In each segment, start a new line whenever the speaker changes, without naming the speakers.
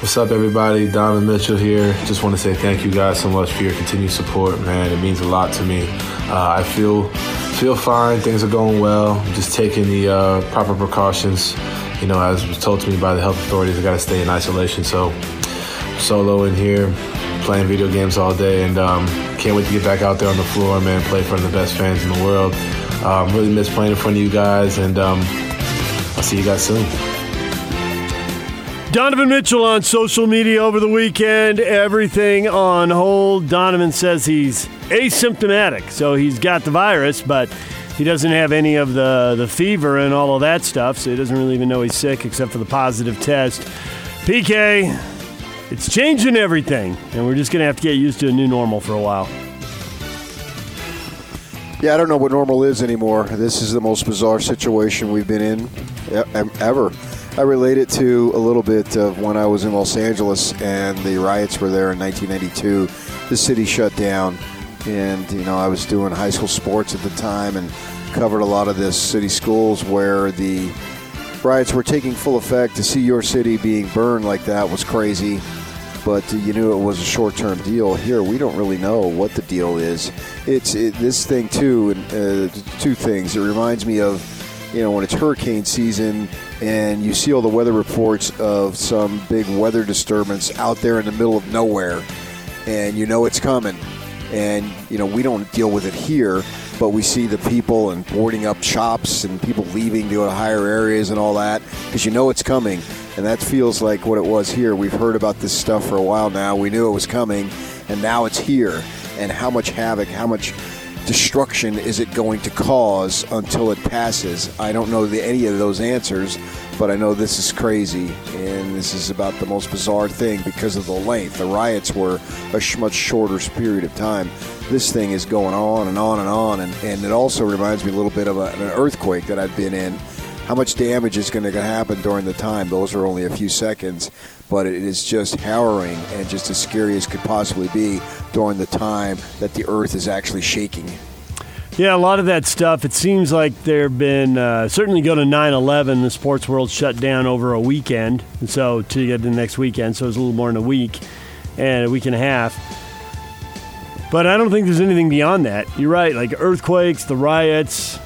What's up, everybody? Donovan Mitchell here. Just want to say thank you guys so much for your continued support, man. It means a lot to me. Uh, I feel feel fine. Things are going well. I'm just taking the uh, proper precautions. You know, as was told to me by the health authorities, I got to stay in isolation. So, solo in here, playing video games all day, and um, can't wait to get back out there on the floor, man. Play in front of the best fans in the world. Um, really miss playing in front of you guys, and um, I'll see you guys soon.
Donovan Mitchell on social media over the weekend. Everything on hold. Donovan says he's asymptomatic, so he's got the virus, but he doesn't have any of the, the fever and all of that stuff, so he doesn't really even know he's sick except for the positive test. PK, it's changing everything, and we're just going to have to get used to a new normal for a while.
Yeah, I don't know what normal is anymore. This is the most bizarre situation we've been in ever. I relate it to a little bit of when I was in Los Angeles and the riots were there in 1992. The city shut down, and you know I was doing high school sports at the time and covered a lot of the city schools where the riots were taking full effect. To see your city being burned like that was crazy, but you knew it was a short-term deal. Here, we don't really know what the deal is. It's it, this thing too, and uh, two things. It reminds me of you know when it's hurricane season and you see all the weather reports of some big weather disturbance out there in the middle of nowhere, and you know it's coming. And you know we don't deal with it here, but we see the people and boarding up shops and people leaving to higher areas and all that because you know it's coming. And that feels like what it was here. We've heard about this stuff for a while now. We knew it was coming, and now it's here. And how much havoc, how much destruction is it going to cause until it passes? I don't know the, any of those answers, but I know this is crazy, and this is about the most bizarre thing because of the length. The riots were a much shorter period of time. This thing is going on and on and on, and, and it also reminds me a little bit of a, an earthquake that I've been in. How much damage is going to happen during the time? Those are only a few seconds, but it is just harrowing and just as scary as could possibly be during the time that the earth is actually shaking.
Yeah, a lot of that stuff. It seems like there have been uh, certainly go to 9/11. The sports world shut down over a weekend, and so to get to the next weekend, so it's a little more than a week and a week and a half. But I don't think there's anything beyond that. You're right, like earthquakes, the riots.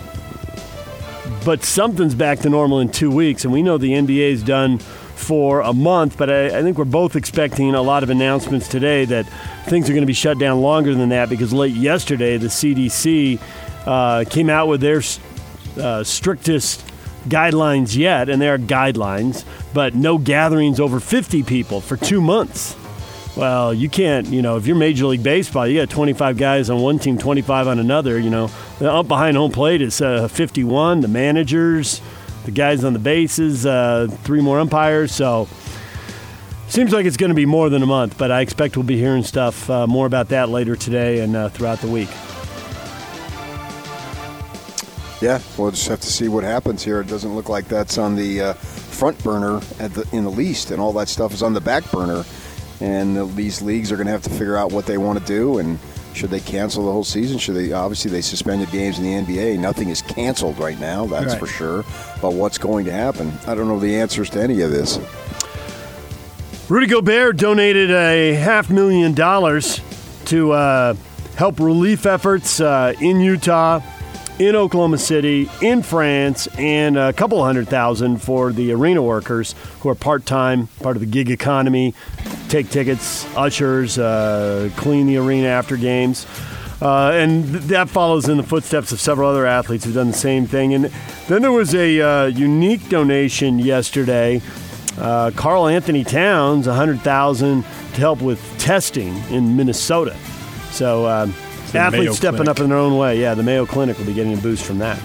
But something's back to normal in two weeks, and we know the NBA's done for a month. But I, I think we're both expecting a lot of announcements today that things are going to be shut down longer than that because late yesterday the CDC uh, came out with their uh, strictest guidelines yet, and they are guidelines, but no gatherings over 50 people for two months. Well, you can't, you know, if you're Major League Baseball, you got 25 guys on one team, 25 on another, you know. Up behind home plate is uh, 51, the managers, the guys on the bases, uh, three more umpires. So, seems like it's going to be more than a month, but I expect we'll be hearing stuff uh, more about that later today and uh, throughout the week.
Yeah, we'll just have to see what happens here. It doesn't look like that's on the uh, front burner at the, in the least, and all that stuff is on the back burner. And these leagues are going to have to figure out what they want to do, and should they cancel the whole season? Should they? Obviously, they suspended games in the NBA. Nothing is canceled right now, that's
Right.
for sure. But what's going to happen? I don't know the answers to any of this.
Rudy Gobert donated a half million dollars to uh, help relief efforts uh, in Utah, in Oklahoma City, in France, and a couple hundred thousand for the arena workers who are part time, part of the gig economy, take tickets, ushers, uh, clean the arena after games. Uh, and th- that follows in the footsteps of several other athletes who've done the same thing. And then there was a uh, unique donation yesterday. Uh, Karl-Anthony Towns, 100000 to help with testing in Minnesota. So um, athletes
Mayo
stepping
Clinic.
up in their own way. Yeah, the Mayo Clinic will be getting a boost from that.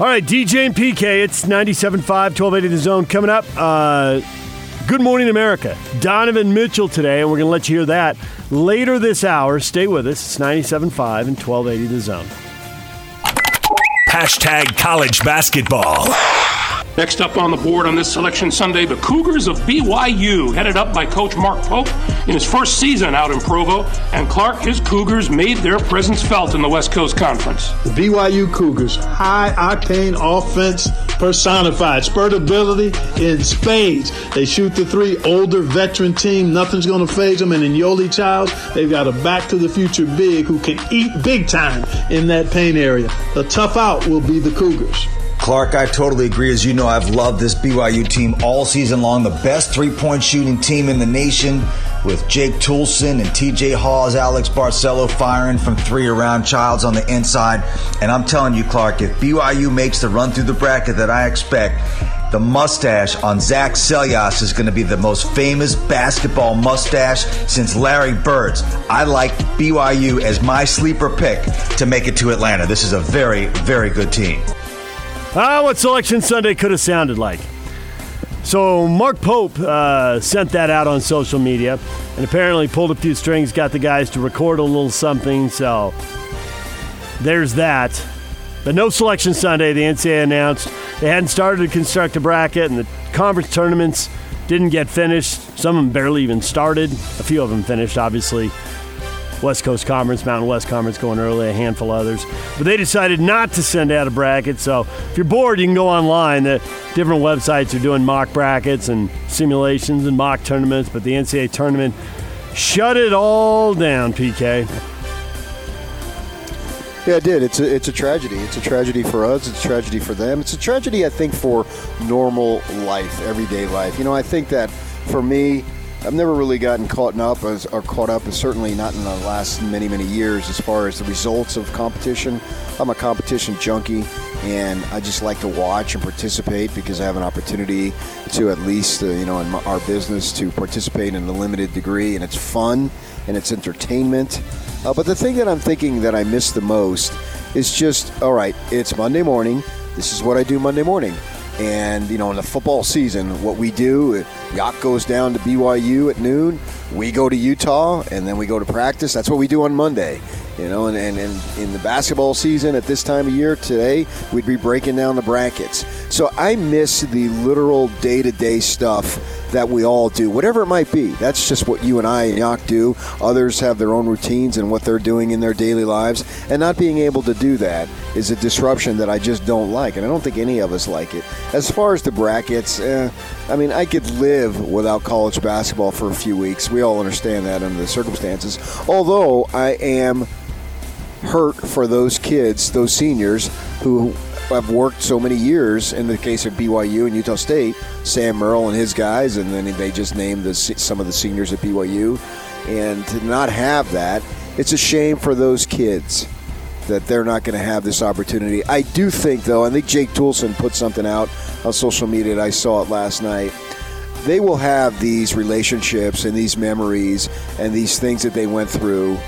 All right, DJ and PK, it's 97.5, 1280 The Zone. Coming up, uh, Good Morning America. Donovan Mitchell today, and we're going to let you hear that later this hour. Stay with us. It's 97.5 and 1280 The Zone.
Hashtag college basketball.
Next up on the board on this selection Sunday, the Cougars of BYU, headed up by Coach Mark Pope in his first season out in Provo. And Clark, his Cougars made their presence felt in the West Coast Conference.
The BYU Cougars, high octane offense personified, spurt ability in spades. They shoot the three, older veteran team, nothing's going to phase them. And in Yoeli Childs, they've got a back to the future big who can eat big time in that paint area. The tough out will be the Cougars.
Clark, I totally agree. As you know, I've loved this BYU team all season long. The best three point shooting team in the nation with Jake Toolson and TJ Haws, Alex Barcelo firing from three around Childs on the inside. And I'm telling you, Clark, if BYU makes the run through the bracket that I expect, the mustache on Zach Seljaas is going to be the most famous basketball mustache since Larry Bird's. I like BYU as my sleeper pick to make it to Atlanta. This is a very, very good team.
Ah, what Selection Sunday could have sounded like. So Mark Pope uh, sent that out on social media, and apparently pulled a few strings, got the guys to record a little something. So there's that. But no Selection Sunday. The NCAA announced they hadn't started to construct a bracket, and the conference tournaments didn't get finished. Some of them barely even started. A few of them finished, obviously. West Coast Conference, Mountain West Conference going early, a handful of others. But they decided not to send out a bracket. So if you're bored, you can go online. The different websites are doing mock brackets and simulations and mock tournaments. But the NCAA tournament shut it all down, PK.
Yeah, it did. It's a, it's a tragedy. It's a tragedy for us. It's a tragedy for them. It's a tragedy, I think, for normal life, everyday life. You know, I think that for me, I've never really gotten caught up as, or caught up, and certainly not in the last many, many years as far as the results of competition. I'm a competition junkie, and I just like to watch and participate because I have an opportunity to at least, uh, you know, in my, our business to participate in a limited degree, and it's fun and it's entertainment. Uh, but the thing that I'm thinking that I miss the most is just, all right, it's Monday morning. This is what I do Monday morning. And, you know, in the football season, what we do, Yacht goes down to BYU at noon. We go to Utah, and then we go to practice. That's what we do on Monday. You know, and, and, and in the basketball season at this time of year today, we'd be breaking down the brackets. So I miss the literal day to day stuff that we all do, whatever it might be. That's just what you and I and Yak do. Others have their own routines and what they're doing in their daily lives. And not being able to do that is a disruption that I just don't like. And I don't think any of us like it. As far as the brackets, eh, I mean, I could live without college basketball for a few weeks. We all understand that under the circumstances. Although I am hurt for those kids, those seniors who have worked so many years in the case of BYU and Utah State, Sam Merrill and his guys, and then they just named the, some of the seniors at BYU. And to not have that, it's a shame for those kids that they're not going to have this opportunity. I do think, though, I think Jake Toolson put something out on social media, I saw it last night. They will have these relationships and these memories and these things that they went through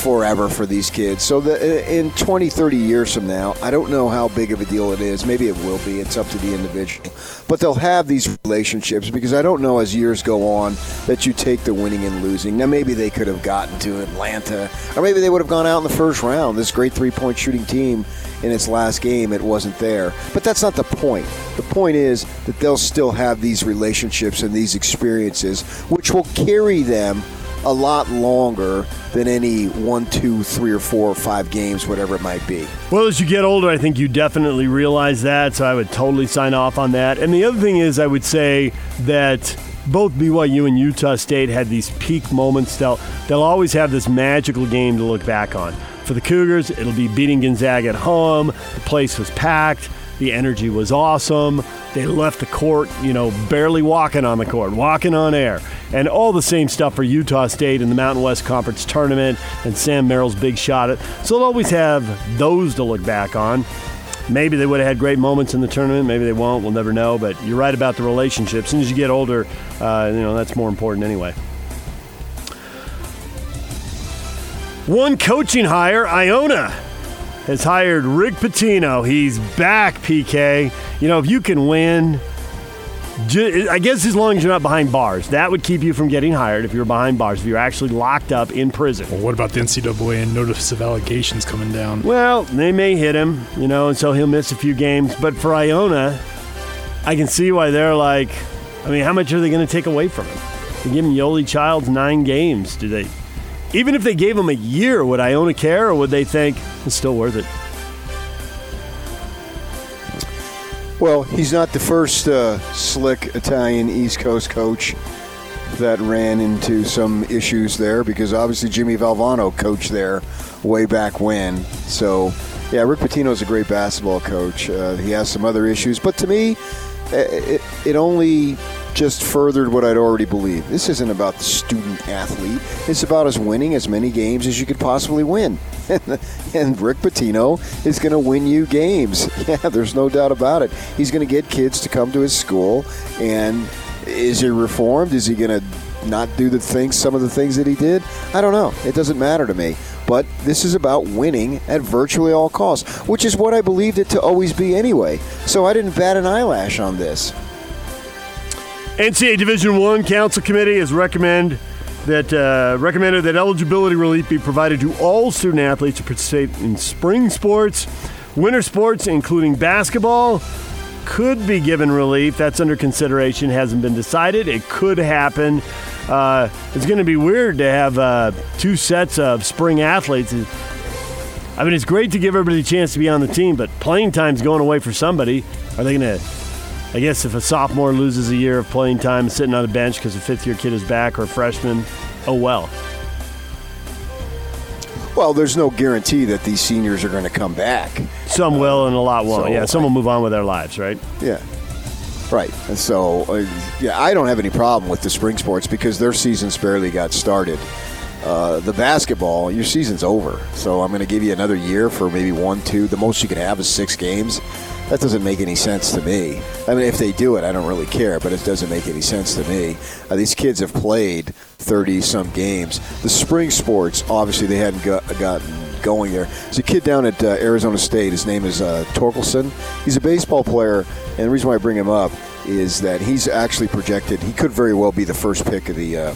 forever for these kids. So the, uh, in 20, 30 years from now, I don't know how big of a deal it is. Maybe it will be. It's up to the individual. But they'll have these relationships because I don't know as years go on that you take the winning and losing. Now, maybe they could have gotten to Atlanta, or maybe they would have gone out in the first round. This great three point shooting team in its last game, it wasn't there. But that's not the point. The point is that they'll still have these relationships and these experiences, which will carry them a lot longer than any one, two, three, or four, or five games, whatever it might be.
Well, as you get older, I think you definitely realize that, so I would totally sign off on that. And the other thing is, I would say that both BYU and Utah State had these peak moments. They'll, they'll always have this magical game to look back on. For the Cougars, it'll be beating Gonzaga at home. The place was packed. The energy was awesome. They left the court, you know, barely walking on the court, walking on air. And all the same stuff for Utah State in the Mountain West Conference tournament and Sam Merrill's big shot at. So they'll always have those to look back on. Maybe they would have had great moments in the tournament. Maybe they won't. We'll never know. But you're right about the relationship. As soon as you get older, uh, you know that's more important anyway. One coaching hire, Iona has hired Rick Pitino. He's back, PK. You know, if you can win I guess as long as you're not behind bars, that would keep you from getting hired if you're behind bars, if you're actually locked up in prison.
Well, what about the NCAA and notice of allegations coming down?
Well, they may hit him, you know, and so he'll miss a few games. But for Iona, I can see why they're like, I mean, how much are they going to take away from him? They give him Yoeli Childs nine games. Do they? Even if they gave him a year, would Iona care, or would they think it's still worth it?
Well, he's not the first uh, slick Italian East Coast coach that ran into some issues there because obviously Jimmy Valvano coached there way back when. So, yeah, Rick Pitino is a great basketball coach. Uh, he has some other issues, but to me, it, it only just furthered what I'd already believed. This isn't about the student athlete. It's about us winning as many games as you could possibly win. and Rick Pitino is going to win you games. Yeah, there's no doubt about it. He's going to get kids to come to his school. And is he reformed? Is he going to not do the things, some of the things that he did? I don't know. It doesn't matter to me. But this is about winning at virtually all costs, which is what I believed it to always be anyway. So I didn't bat an eyelash on this.
NCAA Division One Council Committee has recommend that uh, recommended that eligibility relief be provided to all student athletes to participate in spring sports, winter sports, including basketball. Could be given relief. That's under consideration. Hasn't been decided. It could happen. Uh, it's going to be weird to have uh, two sets of spring athletes. I mean, it's great to give everybody a chance to be on the team, but playing time's going away for somebody. Are they going to I guess if a sophomore loses a year of playing time sitting on a bench because a fifth year kid is back or a freshman, oh well.
Well, there's no guarantee that these seniors are going to come back.
Some will and a lot won't. So yeah, some will move on with their lives, right?
Yeah. Right. And so, uh, yeah, I don't have any problem with the spring sports because their seasons barely got started. Uh, the basketball, your season's over. So I'm going to give you another year for maybe one, two. The most you can have is six games. That doesn't make any sense to me. I mean, if they do it, I don't really care, but it doesn't make any sense to me. Uh, these kids have played 30 some games. The spring sports, obviously, they hadn't got, gotten going there. There's a kid down at uh, Arizona State. His name is uh, Torkelson. He's a baseball player, and the reason why I bring him up is that he's actually projected. He could very well be the first pick of the uh,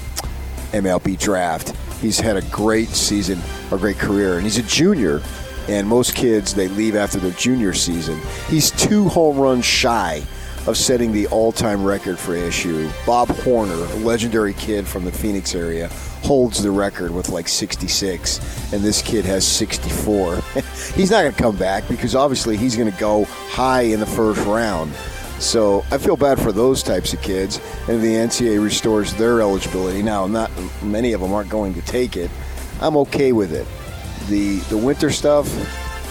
MLB draft. He's had a great season, a great career, and he's a junior and most kids they leave after their junior season. He's two home runs shy of setting the all-time record for ASU. Bob Horner, a legendary kid from the Phoenix area, holds the record with like 66, and this kid has 64. he's not going to come back because obviously he's going to go high in the first round. So I feel bad for those types of kids, and the NCAA restores their eligibility. Now, not many of them aren't going to take it. I'm okay with it the the winter stuff,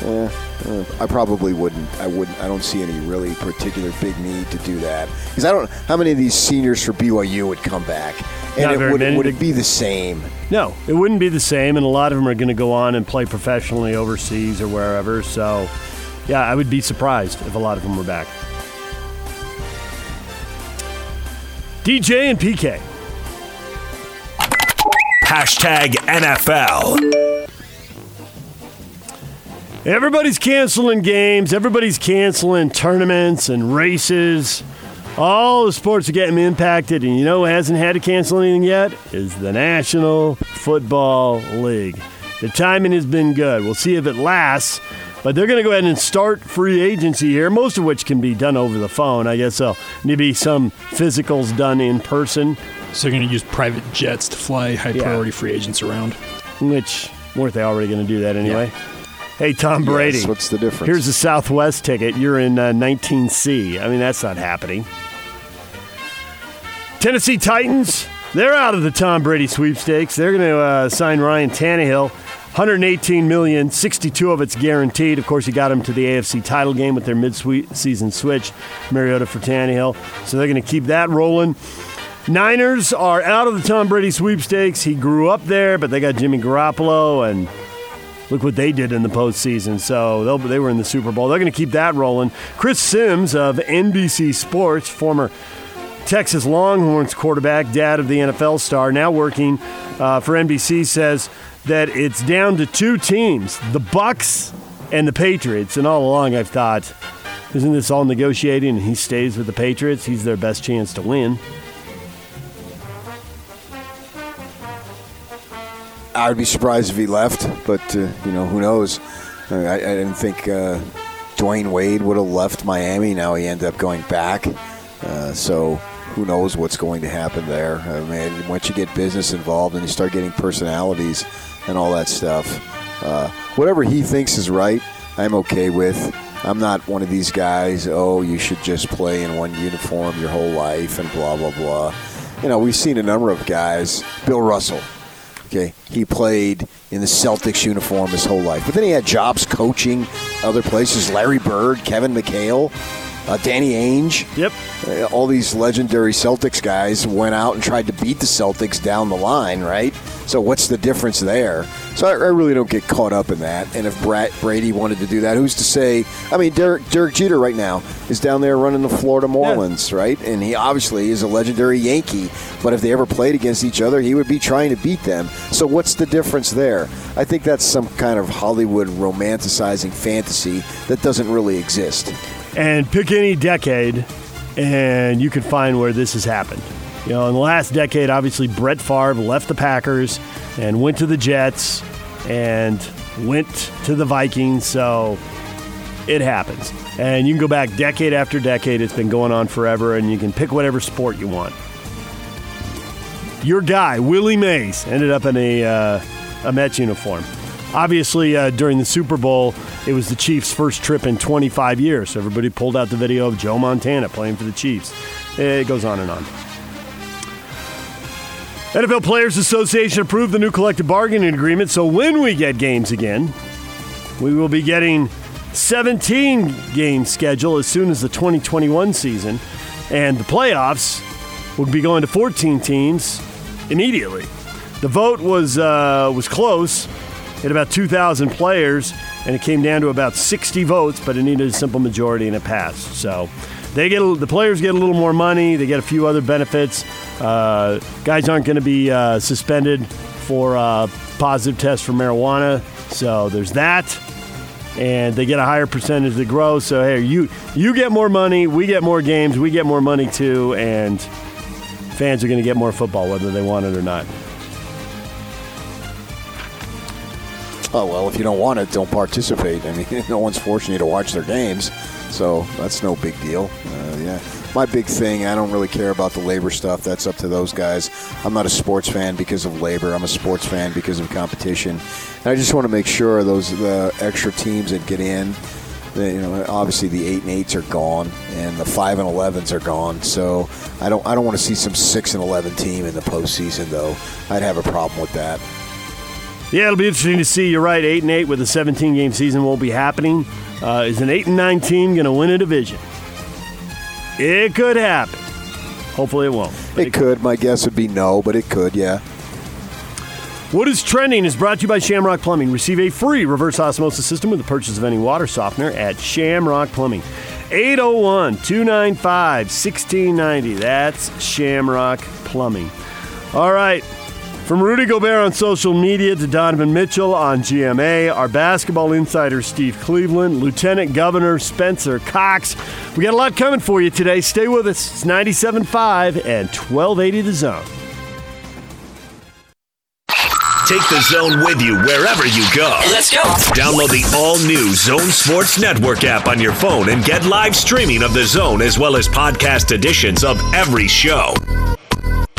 eh, eh, I probably wouldn't. I wouldn't. I don't see any really particular big need to do that because I don't. How many of these seniors for BYU would come back? And
Not
it would,
many.
would it be the same?
No, it wouldn't be the same, and a lot of them are going to go on and play professionally overseas or wherever. So, yeah, I would be surprised if a lot of them were back. DJ and PK.
Hashtag NFL.
Everybody's canceling games. Everybody's canceling tournaments and races. All the sports are getting impacted, and you know who hasn't had to cancel anything yet? Is the National Football League. The timing has been good. We'll see if it lasts, but they're going to go ahead and start free agency here, most of which can be done over the phone. I guess there'll need to be some physicals done in person.
So they're going to use private jets to fly high priority yeah. free agents around.
Which, weren't they already going to do that anyway? Yeah. Hey, Tom Brady.
Yes, what's the difference?
Here's a Southwest ticket. You're in uh, 19C. I mean, that's not happening. Tennessee Titans, they're out of the Tom Brady sweepstakes. They're going to uh, sign Ryan Tannehill. 118 million, 62 of it's guaranteed. Of course, he got him to the AFC title game with their mid-season switch, Mariota for Tannehill. So they're going to keep that rolling. Niners are out of the Tom Brady sweepstakes. He grew up there, but they got Jimmy Garoppolo and look what they did in the postseason. So they were in the Super Bowl. They're going to keep that rolling. Chris Sims of NBC Sports, former Texas Longhorns quarterback, dad of the NFL star, now working uh, for NBC, says that it's down to two teams: the Bucs and the Patriots. And all along, I've thought Isn't this all negotiating and he stays with the Patriots? He's their best chance to win.
I would be surprised if he left, but uh, you know who knows. I, I didn't think uh, Dwyane Wade would have left Miami. Now he ended up going back. Uh, so who knows what's going to happen there? I mean, once you get business involved and you start getting personalities and all that stuff, uh, whatever he thinks is right, I'm okay with. I'm not one of these guys. Oh, you should just play in one uniform your whole life and blah blah blah. You know, we've seen a number of guys. Bill Russell Okay, he played in the Celtics uniform his whole life, but then he had jobs coaching other places. Larry Bird, Kevin McHale, uh, Danny Ainge.
Yep.
Uh, all these legendary Celtics guys went out and tried to beat the Celtics down the line, right? So what's the difference there? So I, I really don't get caught up in that. And if Brad, Brady wanted to do that, who's to say? I mean, Derek, Derek Jeter right now is down there running the Florida Marlins, yeah. right? And he obviously is a legendary Yankee. But if they ever played against each other, he would be trying to beat them. So what's the difference there? I think that's some kind of Hollywood romanticizing fantasy that doesn't really exist.
And pick any decade, and you can find where this has happened. You know, in the last decade, obviously Brett Favre left the Packers and went to the Jets and went to the Vikings. So it happens. And you can go back decade after decade. It's been going on forever, and you can pick whatever sport you want. Your guy, Willie Mays, ended up in a, uh, a Mets uniform. Obviously, uh, during the Super Bowl, it was the Chiefs' first trip in 25 years. So everybody pulled out the video of Joe Montana playing for the Chiefs. It goes on and on. NFL Players Association approved the new collective bargaining agreement, so when we get games again, we will be getting 17 game schedule as soon as the 2021 season, and the playoffs will be going to 14 teams immediately. The vote was uh, was close, at about 2,000 players, and it came down to about 60 votes, but it needed a simple majority and it passed. So they get the players get a little more money. They get a few other benefits. Uh, guys aren't going to be uh, suspended for uh, positive tests for marijuana, so there's that. And they get a higher percentage to grow. So hey, you you get more money, we get more games, we get more money too, and fans are going to get more football whether they want it or not.
Oh well, if you don't want it, don't participate. I mean, no one's forcing you to watch their games, so that's no big deal. Uh, yeah my big thing. I don't really care about the labor stuff. That's up to those guys. I'm not a sports fan because of labor. I'm a sports fan because of competition. And I just want to make sure those the extra teams that get in. you know, obviously the eight and eights are gone, and the five and elevens are gone. So I don't, I don't want to see some six and eleven team in the postseason, though. I'd have a problem with that.
Yeah, it'll be interesting to see. You're right, eight and eight with a 17 game season won't be happening. Uh, is an eight and nine team going to win a division? It could happen. Hopefully, it won't.
It, it, could. My guess would be no, but it could. Yeah.
What is trending is brought to you by Shamrock Plumbing. Receive a free reverse osmosis system with the purchase of any water softener at Shamrock Plumbing. 801 295 1690. That's Shamrock Plumbing. All right. From Rudy Gobert on social media to Donovan Mitchell on GMA, our basketball insider Steve Cleveland, Lieutenant Governor Spencer Cox. We got a lot coming for you today. Stay with us. It's 97.5 and 1280 The Zone.
Take the zone with you wherever you go.
Let's go.
Download the all new Zone Sports Network app on your phone and get live streaming of the zone as well as podcast editions of every show.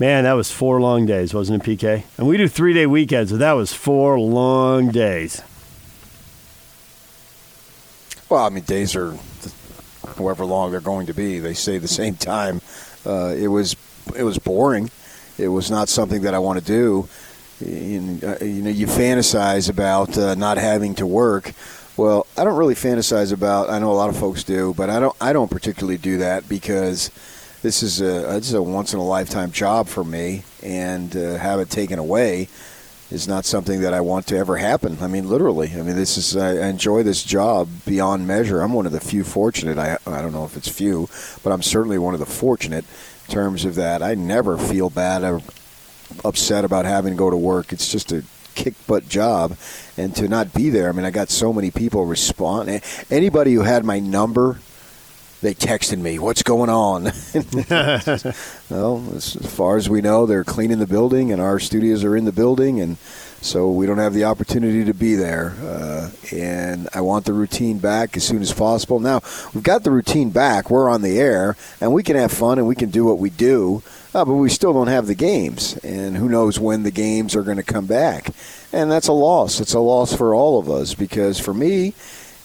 Man, that was four long days, wasn't it, PK? And we do three day weekends, but that was four long days.
Well, I mean, days are however long they're going to be. They say the same time. Uh, it was it was boring. It was not something that I want to do. You, uh, you know, you fantasize about uh, not having to work. Well, I don't really fantasize about. I know a lot of folks do, but I don't. I don't particularly do that because this is a this is a once in a lifetime job for me, and uh, have it taken away is not something that I want to ever happen. I mean, literally. I mean, this is I enjoy this job beyond measure. I'm one of the few fortunate. I I don't know if it's few, but I'm certainly one of the fortunate in terms of that. I never feel bad or upset about having to go to work. It's just a kick butt job, and to not be there. I mean, I got so many people respond. Anybody who had my number they texted me, "What's going on?" well, as far as we know, they're cleaning the building, and our studios are in the building, and so we don't have the opportunity to be there. Uh, and I want the routine back as soon as possible. Now we've got the routine back; we're on the air, and we can have fun and we can do what we do. Uh, but we still don't have the games, and who knows when the games are going to come back. And that's a loss. It's a loss for all of us because for me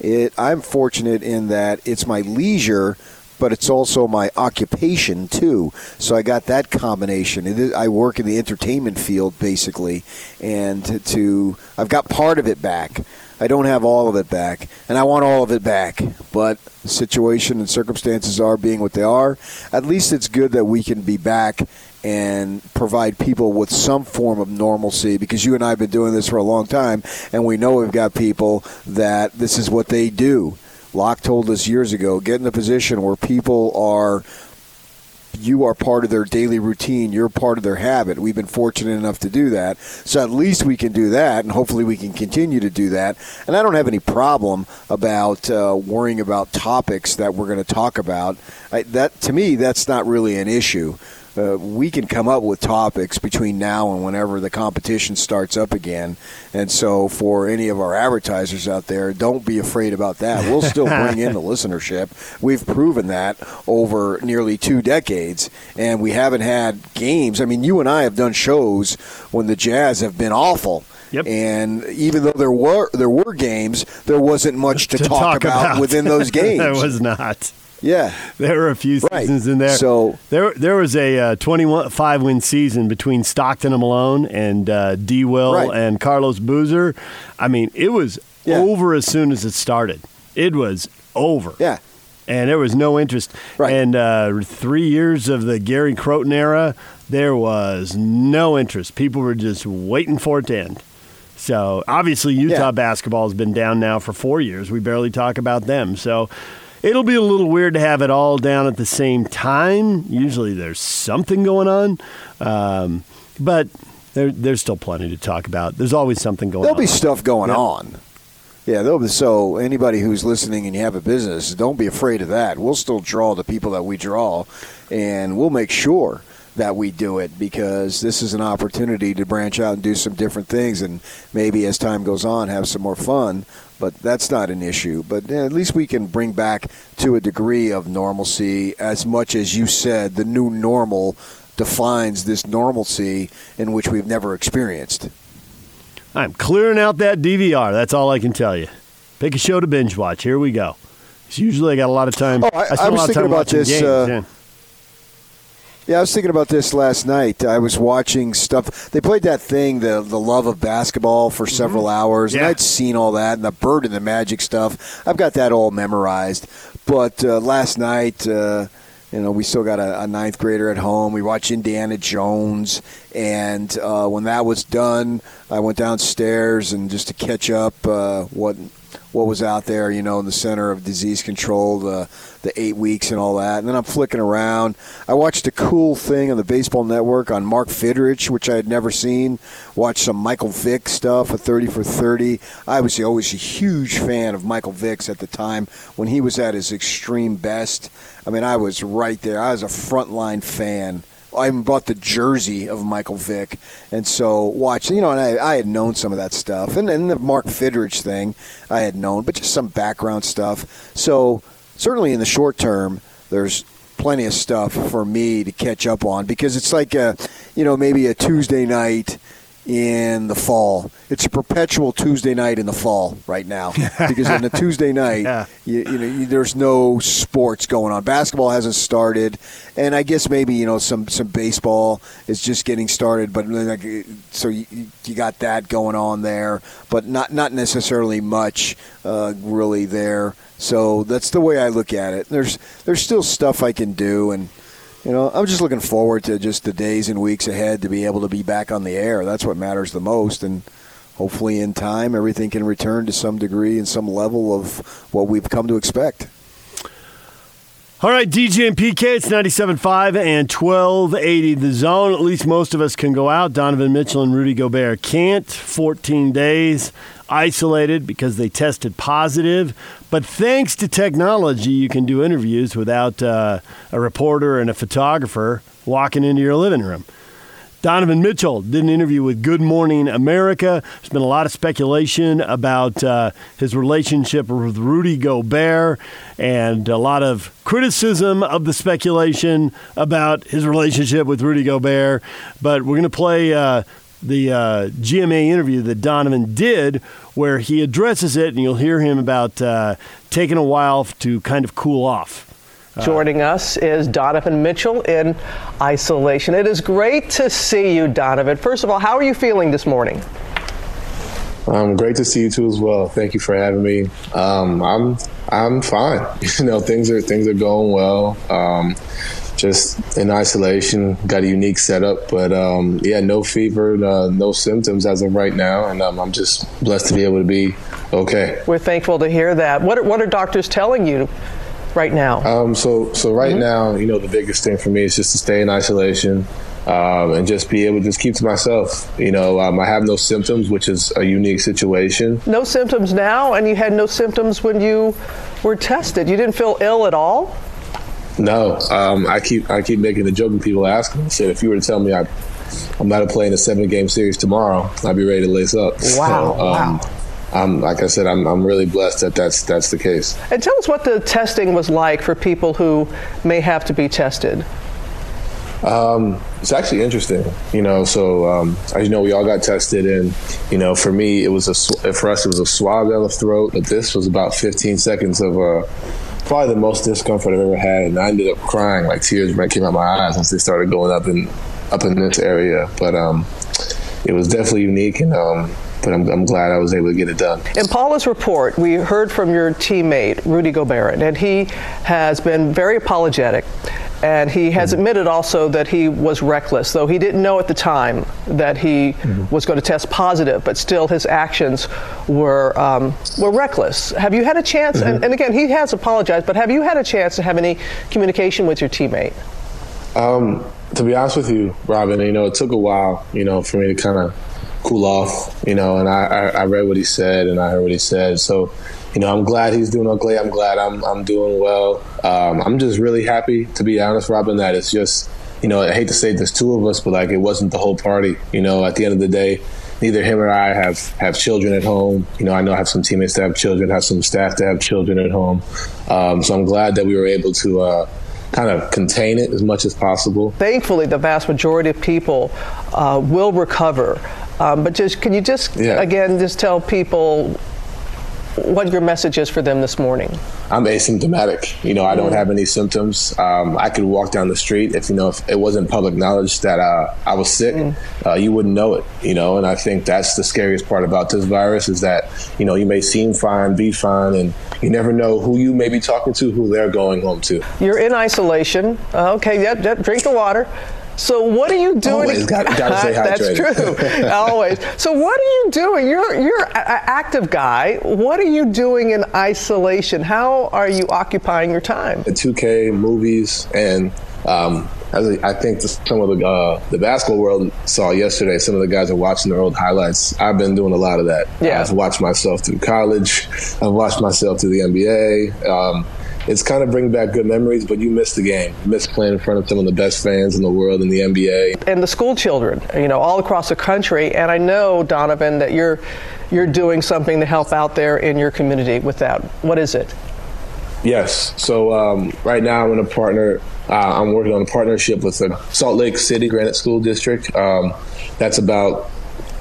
it, I'm fortunate in that it's my leisure, but it's also my occupation too. So I got that combination. I work in the entertainment field basically, and to, to I've got part of it back. I don't have all of it back, and I want all of it back. But situation and circumstances are being what they are. At least it's good that we can be back and provide people with some form of normalcy because you and I have been doing this for a long time and we know we've got people that this is what they do. Locke told us years ago get in a position where people are you are part of their daily routine. You're part of their habit. We've been fortunate enough to do that. So at least we can do that, and hopefully we can continue to do that. And I don't have any problem about uh, worrying about topics that we're going to talk about. I, that to me, that's not really an issue uh, we can come up with topics between now and whenever the competition starts up again. And so, for any of our advertisers out there, don't be afraid about that. We'll still bring in the listenership. We've proven that over nearly two decades, and we haven't had games. I mean, you and I have done shows when the Jazz have been awful.
Yep.
And even though there were there were games, there wasn't much to,
to
talk,
talk
about,
about,
within those games.
there was not.
Yeah,
there were a few seasons
right.
in there.
So
there, there was a uh, 25 win season between Stockton and Malone and uh, D. Will
right.
and Carlos Boozer. I mean, it was
yeah.
over as soon as it started. It was over.
Yeah.
And there was no interest.
Right.
And uh, three years of the Gary Crowton era, there was no interest. People were just waiting for it to end. So obviously, Utah
yeah.
basketball has been down now for four years. We barely talk about them. So it'll be a little weird to have it all down at the same time. Usually there's something going on, um, but there, there's still plenty to talk about. There's always something going
There'll
on.
There'll be stuff going
yep.
on. Yeah, there'll be, so anybody who's listening and you have a business, don't be afraid of that. We'll still draw the people that we draw, and we'll make sure that we do it because this is an opportunity to branch out and do some different things and maybe as time goes on have some more fun but that's not an issue. But at least we can bring back to a degree of normalcy, as much as you said, the new normal defines this normalcy in which we've never experienced.
I'm clearing out that DVR. That's all I can tell you. Pick a show to binge watch. Here we go. It's usually I got a lot of time.
Oh, I,
I,
I was thinking about this. Uh,
yeah.
I was thinking about this last night. I was watching stuff. They played that thing, the the love of basketball, for mm-hmm. several mm-hmm. hours,
yeah.
and I'd seen all that and the bird and the magic stuff. I've got that all memorized. But uh, last night, uh, you know, we still got a, a, ninth grader at home. We watched Indiana Jones, and uh, when that was done, I went downstairs and just to catch up uh, what what was out there, you know, in the center of disease control, the the eight weeks and all that. And then I'm flicking around. I watched a cool thing on the Baseball Network on Mark Fidrych, which I had never seen. Watched some Michael Vick stuff a 30 for 30. I was always a huge fan of Michael Vick's at the time when he was at his extreme best. I mean, I was right there. I was a frontline fan I even bought the jersey of Michael Vick, and so watch. You know, and I, I had known some of that stuff, and then the Mark Fidrych thing I had known, but just some background stuff. So certainly in the short term, there's plenty of stuff for me to catch up on because it's like a, you know, maybe a Tuesday night in the fall. It's a perpetual Tuesday night in the fall right now because on a Tuesday night, yeah. you, you, know, you, there's no sports going on. Basketball hasn't started, and I guess maybe you know some some baseball is just getting started. But like, so you, you got that going on there, but not not necessarily much uh, really there. So that's the way I look at it. There's there's still stuff I can do and You know, I'm just looking forward to just the days and weeks ahead to be able to be back on the air. That's what matters the most, and hopefully, in time, everything can return to some degree and some level of what we've come to expect.
All right, DJ and PK, it's 97.5 and 1280 the zone. At least most of us can go out. Donovan Mitchell and Rudy Gobert can't. 14 days isolated because they tested positive. But thanks to technology, you can do interviews without uh, a reporter and a photographer walking into your living room. Donovan Mitchell did an interview with Good Morning America. There's been a lot of speculation about uh, his relationship with Rudy Gobert and a lot of criticism of the speculation about his relationship with Rudy Gobert. But we're going to play uh, the uh, GMA interview that Donovan did, where he addresses it, and you'll hear him about uh, taking a while to kind of cool off.
Uh, Joining us is Donovan Mitchell in isolation. It is great to see you, Donovan. First of all, how are you feeling this morning?
Um, great to see you too as well. Thank you for having me. Um, I'm I'm fine. You know, things are things are going well. Um, just in isolation. Got a unique setup, but um, yeah, no fever, uh, no symptoms as of right now, and um, I'm just blessed to be able to be okay.
We're thankful to hear that. What are, what are doctors telling you? Right now.
Um, so, so right mm-hmm. now, you know, the biggest thing for me is just to stay in isolation. Um, and just be able to just keep to myself. You know, um, I have no symptoms, which is a unique situation.
No symptoms now, and you had no symptoms when you were tested. You didn't feel ill at all.
No, um, I keep I keep making the joke when people ask me. I said, if you were to tell me I, I'm not playing a seven game series tomorrow, I'd be ready to lace up.
Wow! So, um, wow.
I'm, like I said, I'm, I'm really blessed that that's that's the case.
And tell us what the testing was like for people who may have to be tested.
Um, it's actually interesting, you know. So um, as you know, we all got tested, and you know, for me, it was a for us, it was a swab down the throat. But this was about 15 seconds of a uh, probably the most discomfort I've ever had, and I ended up crying like tears came out my eyes once they started going up in up in this area. But um, it was definitely unique, and um, but I'm, I'm, glad I was able to get it done.
In Paula's report, we heard from your teammate Rudy Gobert, and he has been very apologetic and he has mm-hmm. admitted also that he was reckless, though he didn't know at the time that he mm-hmm. was going to test positive, but still his actions were, um, were reckless. Have you had a chance, mm-hmm. and, and, again, he has apologized, but have you had a chance to have any communication with your teammate?
Um, to be honest with you, Robin, you know, it took a while, you know, for me to kind of cool off, you know, and I, I, I read what he said and I heard what he said. So, you know, I'm glad he's doing okay. I'm glad I'm I'm doing well. Um, I'm just really happy, to be honest, Robin. That it's just, you know, I hate to say there's two of us, but like it wasn't the whole party. You know, at the end of the day, neither him or I have have children at home. You know, I know I have some teammates that have children, have some staff that have children at home. Um, so I'm glad that we were able to. Uh, kind of contain it as much as possible.
Thankfully, the vast majority of people uh, will recover. Um, but just can you just yeah. again just tell people what your message is for them this morning.
I'm asymptomatic. You know, I don't mm. have any symptoms. Um, I could walk down the street if you know if it wasn't public knowledge that uh, I was sick, mm. uh, you wouldn't know it. You know, and I think that's the scariest part about this virus is that you know you may seem fine, be fine, and you never know who you may be talking to, who they're going home to.
You're in isolation. Uh, okay, yep, yep, drink the water. So what are you doing?
Always got, got to stay
hydrated. That's true. Always. So what are you doing? You're you're an active guy. What are you doing in isolation? How are you occupying your time?
The 2K movies and um, I think some of the uh, the basketball world saw yesterday. Some of the guys are watching their old highlights. I've been doing a lot of that.
Yeah.
I've watched myself through college. I've watched myself through the NBA. Um, it's kind of bringing back good memories, but you miss the game. You miss playing in front of some of the best fans in the world in the NBA.
And the school children, you know, all across the country. And I know, Donovan, that you're you're doing something to help out there in your community with that. What is it?
Yes. So um, right now I'm in a partner. Uh, I'm working on a partnership with the Salt Lake City Granite School District. Um, that's about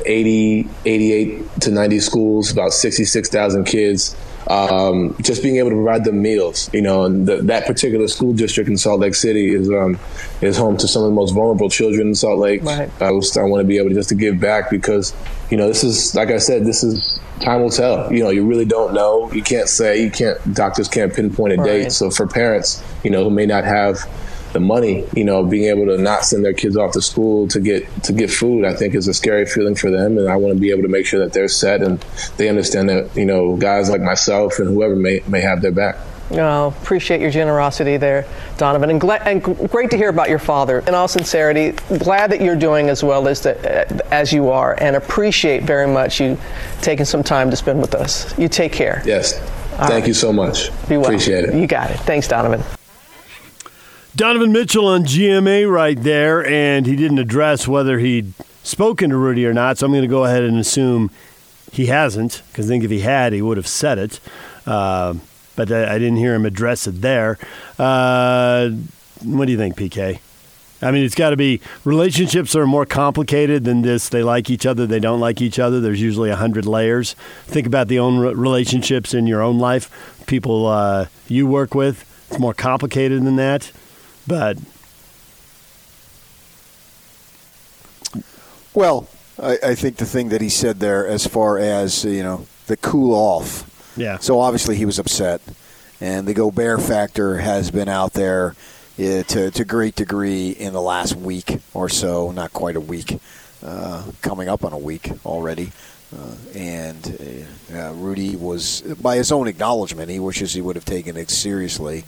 80, 88 to 90 schools, about 66,000 kids um, just being able to provide them meals. You know, and the, that particular school district in Salt Lake City is um, is home to some of the most vulnerable children in Salt Lake.
Right.
I, I want to be able to just to give back because you know this is like I said, this is time will tell. You know, you really don't know. You can't say. You can't. Doctors can't pinpoint a right. date. So for parents, you know, who may not have the money, you know, being able to not send their kids off to school to get to get food, I think is a scary feeling for them. And I want to be able to make sure that they're set and they understand that, you know, guys like myself and whoever may, may have their back.
Oh, appreciate your generosity there, Donovan, and, gla- and great to hear about your father. In all sincerity, glad that you're doing as well as the, uh, as you are, and appreciate very much you taking some time to spend with us. You take care.
Yes, all thank right. you so much.
Be well.
Appreciate it.
You got it. Thanks, Donovan.
Donovan Mitchell on GMA right there, and he didn't address whether he'd spoken to Rudy or not, so I'm going to go ahead and assume he hasn't, because I think if he had, he would have said it. Uh, but I, I, didn't hear him address it there. Uh, what do you think, PK? I mean, it's got to be relationships are more complicated than this. They like each other, they don't like each other. There's usually a hundred layers. Think about the own relationships in your own life, people uh, you work with. It's more complicated than that. But
well, I, I, think the thing that he said there, as far as you know, the cool off.
Yeah.
So obviously he was upset, and the go Gobert factor has been out there uh, to to great degree in the last week or so. Not quite a week, uh, coming up on a week already. Uh, and uh, Rudy was, by his own acknowledgement, he wishes he would have taken it seriously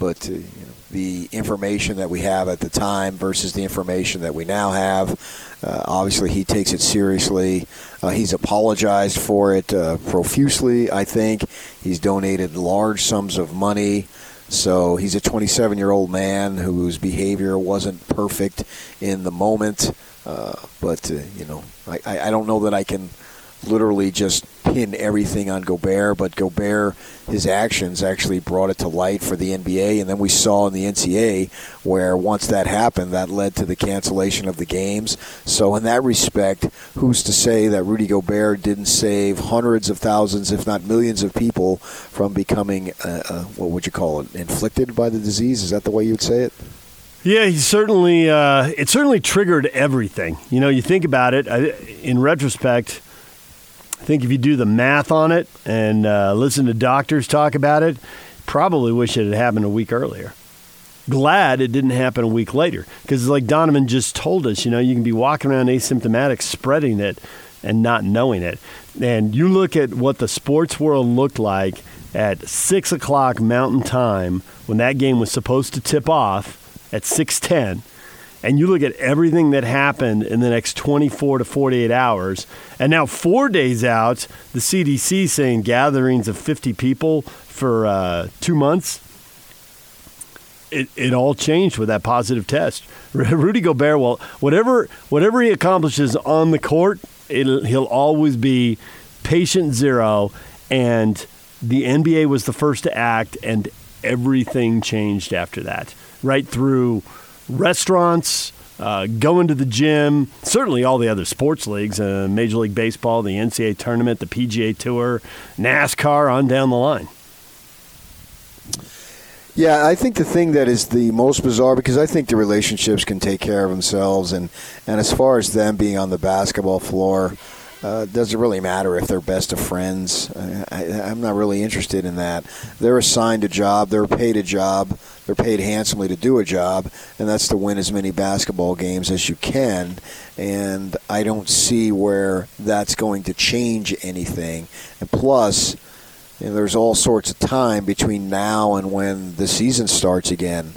but you know, the information that we have at the time versus the information that we now have, uh, obviously he takes it seriously. Uh, he's apologized for it uh, profusely. I think he's donated large sums of money. So he's a 27 year old man whose behavior wasn't perfect in the moment. Uh, but, uh, you know, I, I don't know that I can literally just pin everything on Gobert, but Gobert, his actions actually brought it to light for the NBA. And then we saw in the NCAA where once that happened, that led to the cancellation of the games. So, in that respect, who's to say that Rudy Gobert didn't save hundreds of thousands, if not millions, of people from becoming, uh, uh, what would you call it, inflicted by the disease? Is that the way you would say it?
Yeah, he certainly. Uh, it certainly triggered everything. You know, you think about it. in retrospect, I think if you do the math on it and uh, listen to doctors talk about it, probably wish it had happened a week earlier. Glad it didn't happen a week later because, like Donovan just told us, you know, you can be walking around asymptomatic, spreading it, and not knowing it. And you look at what the sports world looked like at six o'clock Mountain Time when that game was supposed to tip off at six ten and you look at everything that happened in the next 24 to 48 hours, and now four days out, the CDC saying gatherings of 50 people for uh, two months. It, it all changed with that positive test. Rudy Gobert, well, whatever whatever he accomplishes on the court, he'll always be patient zero. And the NBA was the first to act, and everything changed after that. Right through restaurants, uh, going to the gym, certainly all the other sports leagues, uh, Major League Baseball, the NCAA tournament, the PGA Tour, NASCAR, on down the line.
Yeah, I think the thing that is the most bizarre because I think the relationships can take care of themselves, and and as far as them being on the basketball floor, uh, does it really matter if they're best of friends? I, am not really interested in that. They're assigned a job, they're paid a job, they're paid handsomely to do a job, and that's to win as many basketball games as you can. And I don't see where that's going to change anything. And plus, you know, there's all sorts of time between now and when the season starts again.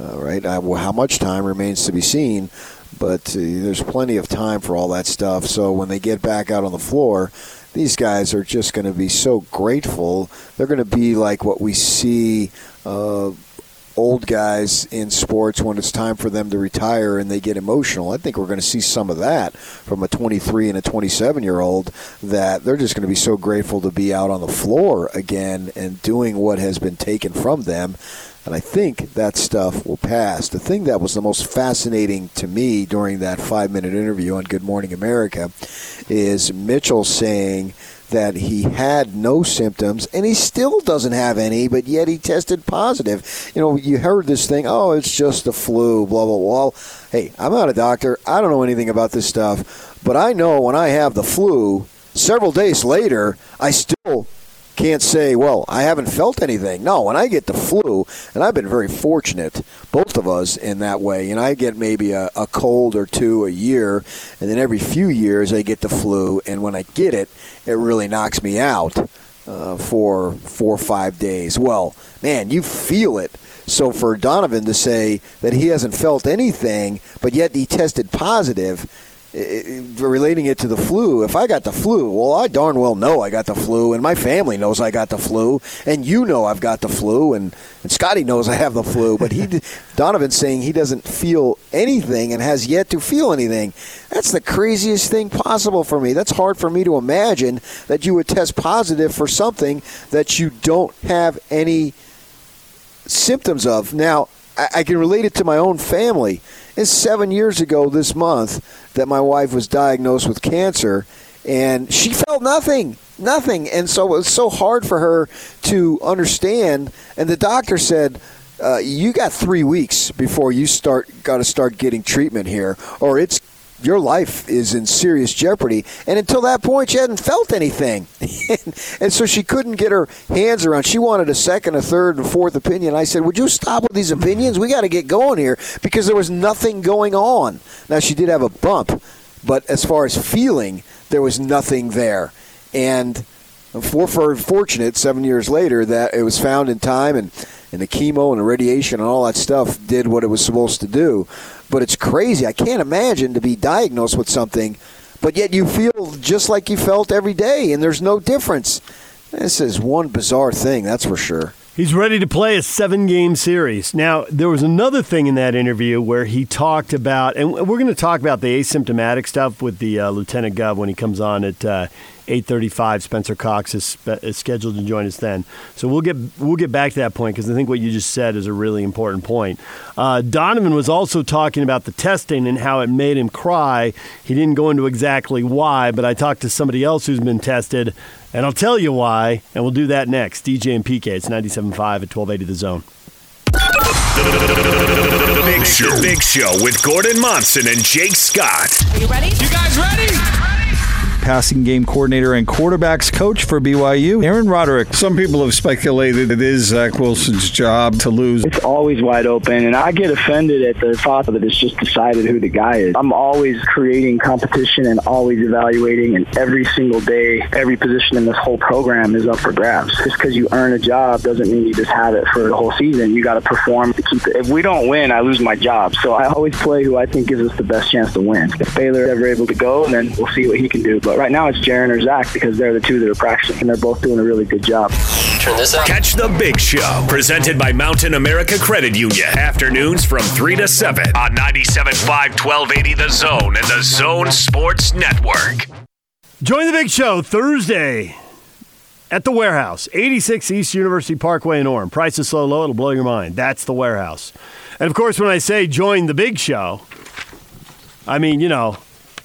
Uh, right? I, well, how much time remains to be seen but uh, there's plenty of time for all that stuff. So when they get back out on the floor, these guys are just going to be so grateful. They're going to be like what we see. Uh, old guys in sports when it's time for them to retire and they get emotional. I think we're going to see some of that from a 23 and a 27 year old that they're just going to be so grateful to be out on the floor again and doing what has been taken from them and I think that stuff will pass. The thing that was the most fascinating to me during that five minute interview on Good Morning America is Mitchell saying that he had no symptoms and he still doesn't have any, but yet he tested positive. You know, you heard this thing, oh, it's just the flu, blah, blah, blah. Hey, I'm not a doctor. I don't know anything about this stuff, but I know when I have the flu, several days later, I still can't say, well, I haven't felt anything. No, when I get the flu, and I've been very fortunate, both of us in that way, and I get maybe a, a cold or two a year, and then every few years I get the flu, and when I get it, it really knocks me out uh, for four or five days. Well, man, you feel it. So for Donovan to say that he hasn't felt anything, but yet he tested positive, Uh, relating it to the flu. If I got the flu, well, I darn well know I got the flu, and my family knows I got the flu, and you know I've got the flu, and, and Scotty knows I have the flu. But he, Donovan's saying he doesn't feel anything and has yet to feel anything. That's the craziest thing possible for me. That's hard for me to imagine that you would test positive for something that you don't have any symptoms of. Now, I, I can relate it to my own family. It's seven years ago this month that my wife was diagnosed with cancer, and she felt nothing, nothing. And so it was so hard for her to understand. And the doctor said, uh, "You got three weeks before you start got to start getting treatment here, or it's your life is in serious jeopardy. And until that point, she hadn't felt anything. and so she couldn't get her hands around. She wanted a second, a third, and fourth opinion. I said, Would you stop with these opinions? We got to get going here because there was nothing going on. Now, she did have a bump, but as far as feeling, there was nothing there. And for, for fortunate, seven years later, that it was found in time and, and the chemo and the radiation and all that stuff did what it was supposed to do but it's crazy. I can't imagine to be diagnosed with something, but yet you feel just like you felt every day, and there's no difference. This is one bizarre thing, that's for sure.
He's ready to play a seven game series. Now, there was another thing in that interview where he talked about, and we're going to talk about the asymptomatic stuff with the uh, Lieutenant Gov when he comes on at uh, 8:35. Spencer Cox is, spe- is, scheduled to join us then, so we'll get we'll get back to that point because I think what you just said is a really important point. Uh, Donovan was also talking about the testing and how it made him cry. He didn't go into exactly why, but I talked to somebody else who's been tested, and I'll tell you why, and we'll do that next. DJ and PK, it's 97.5 at 1280 The Zone.
Big Show. Big Show with Gordon Monson and Jake Scott.
Are you ready?
You guys ready?
Passing game coordinator and quarterbacks coach for BYU, Aaron Roderick.
Some people have speculated it is Zach Wilson's job to lose.
It's always wide open, and I get offended at the thought that it's just decided who the guy is. I'm always creating competition and always evaluating, and every single day, every position in this whole program is up for grabs. Just because you earn a job doesn't mean you just have it for the whole season. You got to perform to keep it. If we don't win, I lose my job. So I always play who I think gives us the best chance to win. If Baylor ever able to go, then we'll see what he can do. But right now it's Jaren or Zach because they're the two that are practicing and they're both doing a really good job.
Turn this up. Catch the Big Show, presented by Mountain America Credit Union. Afternoons from 3 to 7 on 97.5 1280 The Zone and The Zone Sports Network.
Join the Big Show Thursday at the warehouse, 86 East University Parkway in Orem. Price is so low, it'll blow your mind. That's the warehouse. And of course, when I say join the Big Show, I mean, you know,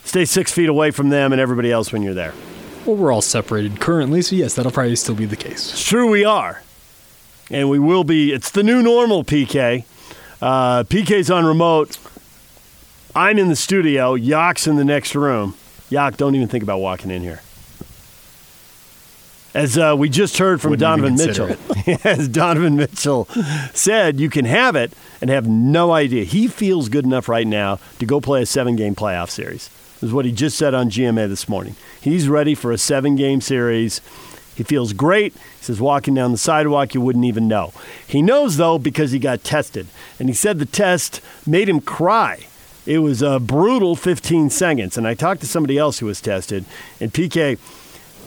stay six feet away from them and everybody else when you're there.
Well, we're all separated currently, so yes, that'll probably still be the case.
It's true, we are. And we will be. It's the new normal, PK. Uh, PK's on remote. I'm in the studio. Yak's in the next room. Yak, don't even think about walking in here. As uh, we just heard from
Wouldn't
Donovan Mitchell, as Donovan Mitchell said, you can have it and have no idea. He feels good enough right now to go play a seven game playoff series is what he just said on GMA this morning. He's ready for a seven game series. He feels great. He says walking down the sidewalk, you wouldn't even know. He knows, though, because he got tested. And he said the test made him cry. It was a brutal 15 seconds. And I talked to somebody else who was tested. And PK,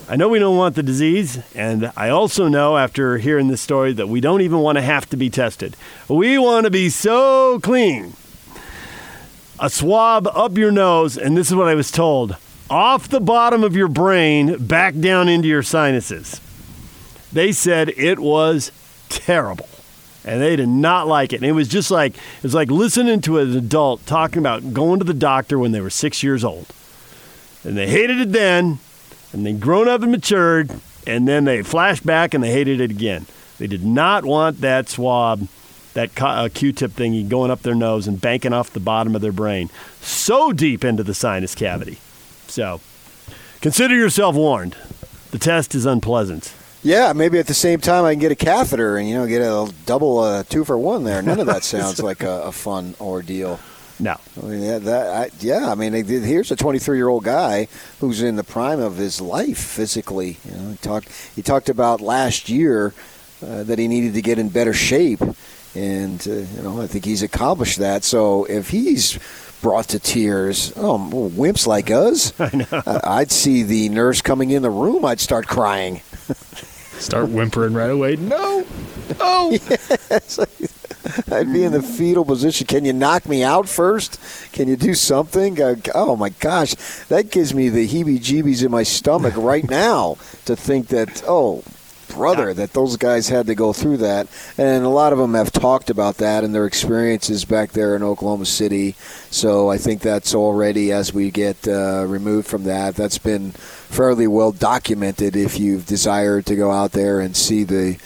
I know we don't want the disease. And I also know, after hearing this story, that we don't even want to have to be tested. We want to be so clean a swab up your nose, and this is what I was told off the bottom of your brain, back down into your sinuses. They said it was terrible. And they did not like it. And it was just like it was like listening to an adult talking about going to the doctor when they were six years old. And they hated it then, and they grown up and matured, and then they flashed back and they hated it again. They did not want that swab that uh, Q-tip thingy going up their nose and banking off the bottom of their brain so deep into the sinus cavity. So, consider yourself warned. The test is unpleasant.
Yeah, maybe at the same time I can get a catheter and you know get a double uh, two for one there. None of that sounds like a, a fun ordeal.
No.
I mean, yeah, that, I, yeah, I mean, here's a 23 year old guy who's in the prime of his life physically. You know, he talked he talked about last year uh, that he needed to get in better shape, and uh, you know, I think he's accomplished that. So if he's brought to tears, oh, wimps like us,
I know.
I'd see the nurse coming in the room, I'd start crying.
Start whimpering right away. No, oh.
yes. I'd be in the fetal position. Can you knock me out first? Can you do something? Oh my gosh, that gives me the heebie-jeebies in my stomach right now to think that oh brother that those guys had to go through that and a lot of them have talked about that and their experiences back there in oklahoma city so i think that's already as we get uh, removed from that that's been fairly well documented if you've desired to go out there and see the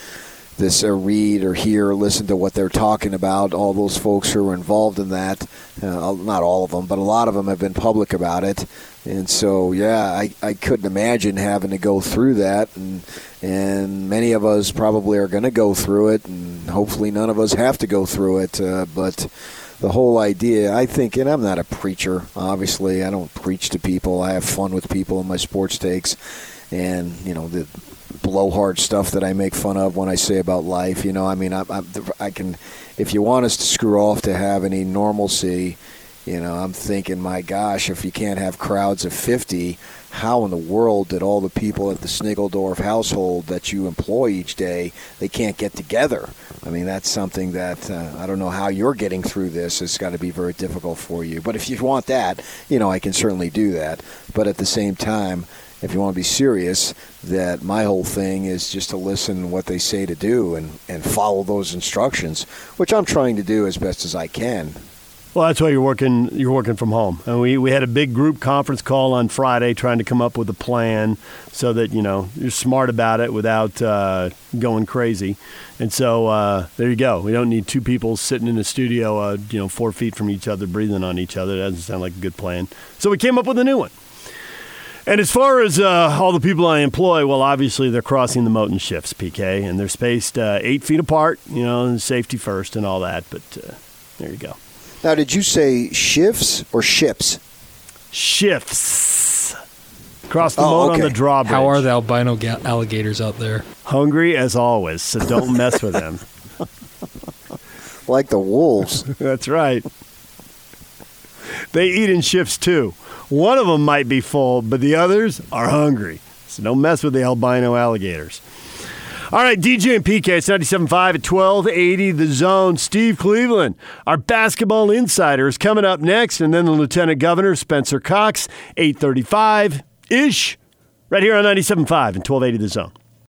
this or read or hear or listen to what they're talking about. All those folks who are involved in that, uh, not all of them, but a lot of them have been public about it. And so, yeah, I, I couldn't imagine having to go through that. And, and many of us probably are going to go through it, and hopefully none of us have to go through it. Uh, but the whole idea, I think, and I'm not a preacher, obviously. I don't preach to people. I have fun with people in my sports takes. And, you know, the blowhard stuff that I make fun of when I say about life. You know, I mean, I, I, I can, if you want us to screw off to have any normalcy, you know, I'm thinking, my gosh, if you can't have crowds of 50, how in the world did all the people at the Snigeldorf household that you employ each day, they can't get together? I mean, that's something that uh, I don't know how you're getting through this. It's got to be very difficult for you. But if you want that, you know, I can certainly do that. But at the same time, if you want to be serious, that my whole thing is just to listen what they say to do and, and follow those instructions, which I'm trying to do as best as I can.
Well, that's why you're working. You're working from home, and we, we had a big group conference call on Friday, trying to come up with a plan so that you know you're smart about it without uh, going crazy. And so uh, there you go. We don't need two people sitting in a studio, uh, you know, four feet from each other, breathing on each other. That doesn't sound like a good plan. So we came up with a new one. And as far as uh, all the people I employ, well, obviously they're crossing the moat in shifts, PK, and they're spaced uh, eight feet apart, you know, safety first and all that. But uh, there you go.
Now, did you say shifts or ships?
Shifts. Cross the
Oh,
moat
okay.
on the drawbridge.
How are the albino ga- alligators out there?
Hungry as always, so don't mess with them.
Like the wolves.
That's right. They eat in shifts too. One of them might be full, but the others are hungry. So don't mess with the albino alligators. All right, DJ and PK, it's 97.5 at 1280 The Zone. Steve Cleveland, our basketball insider, is coming up next, and then the Lieutenant Governor, Spencer Cox, 835-ish, right here on 97.5 and 1280 The Zone.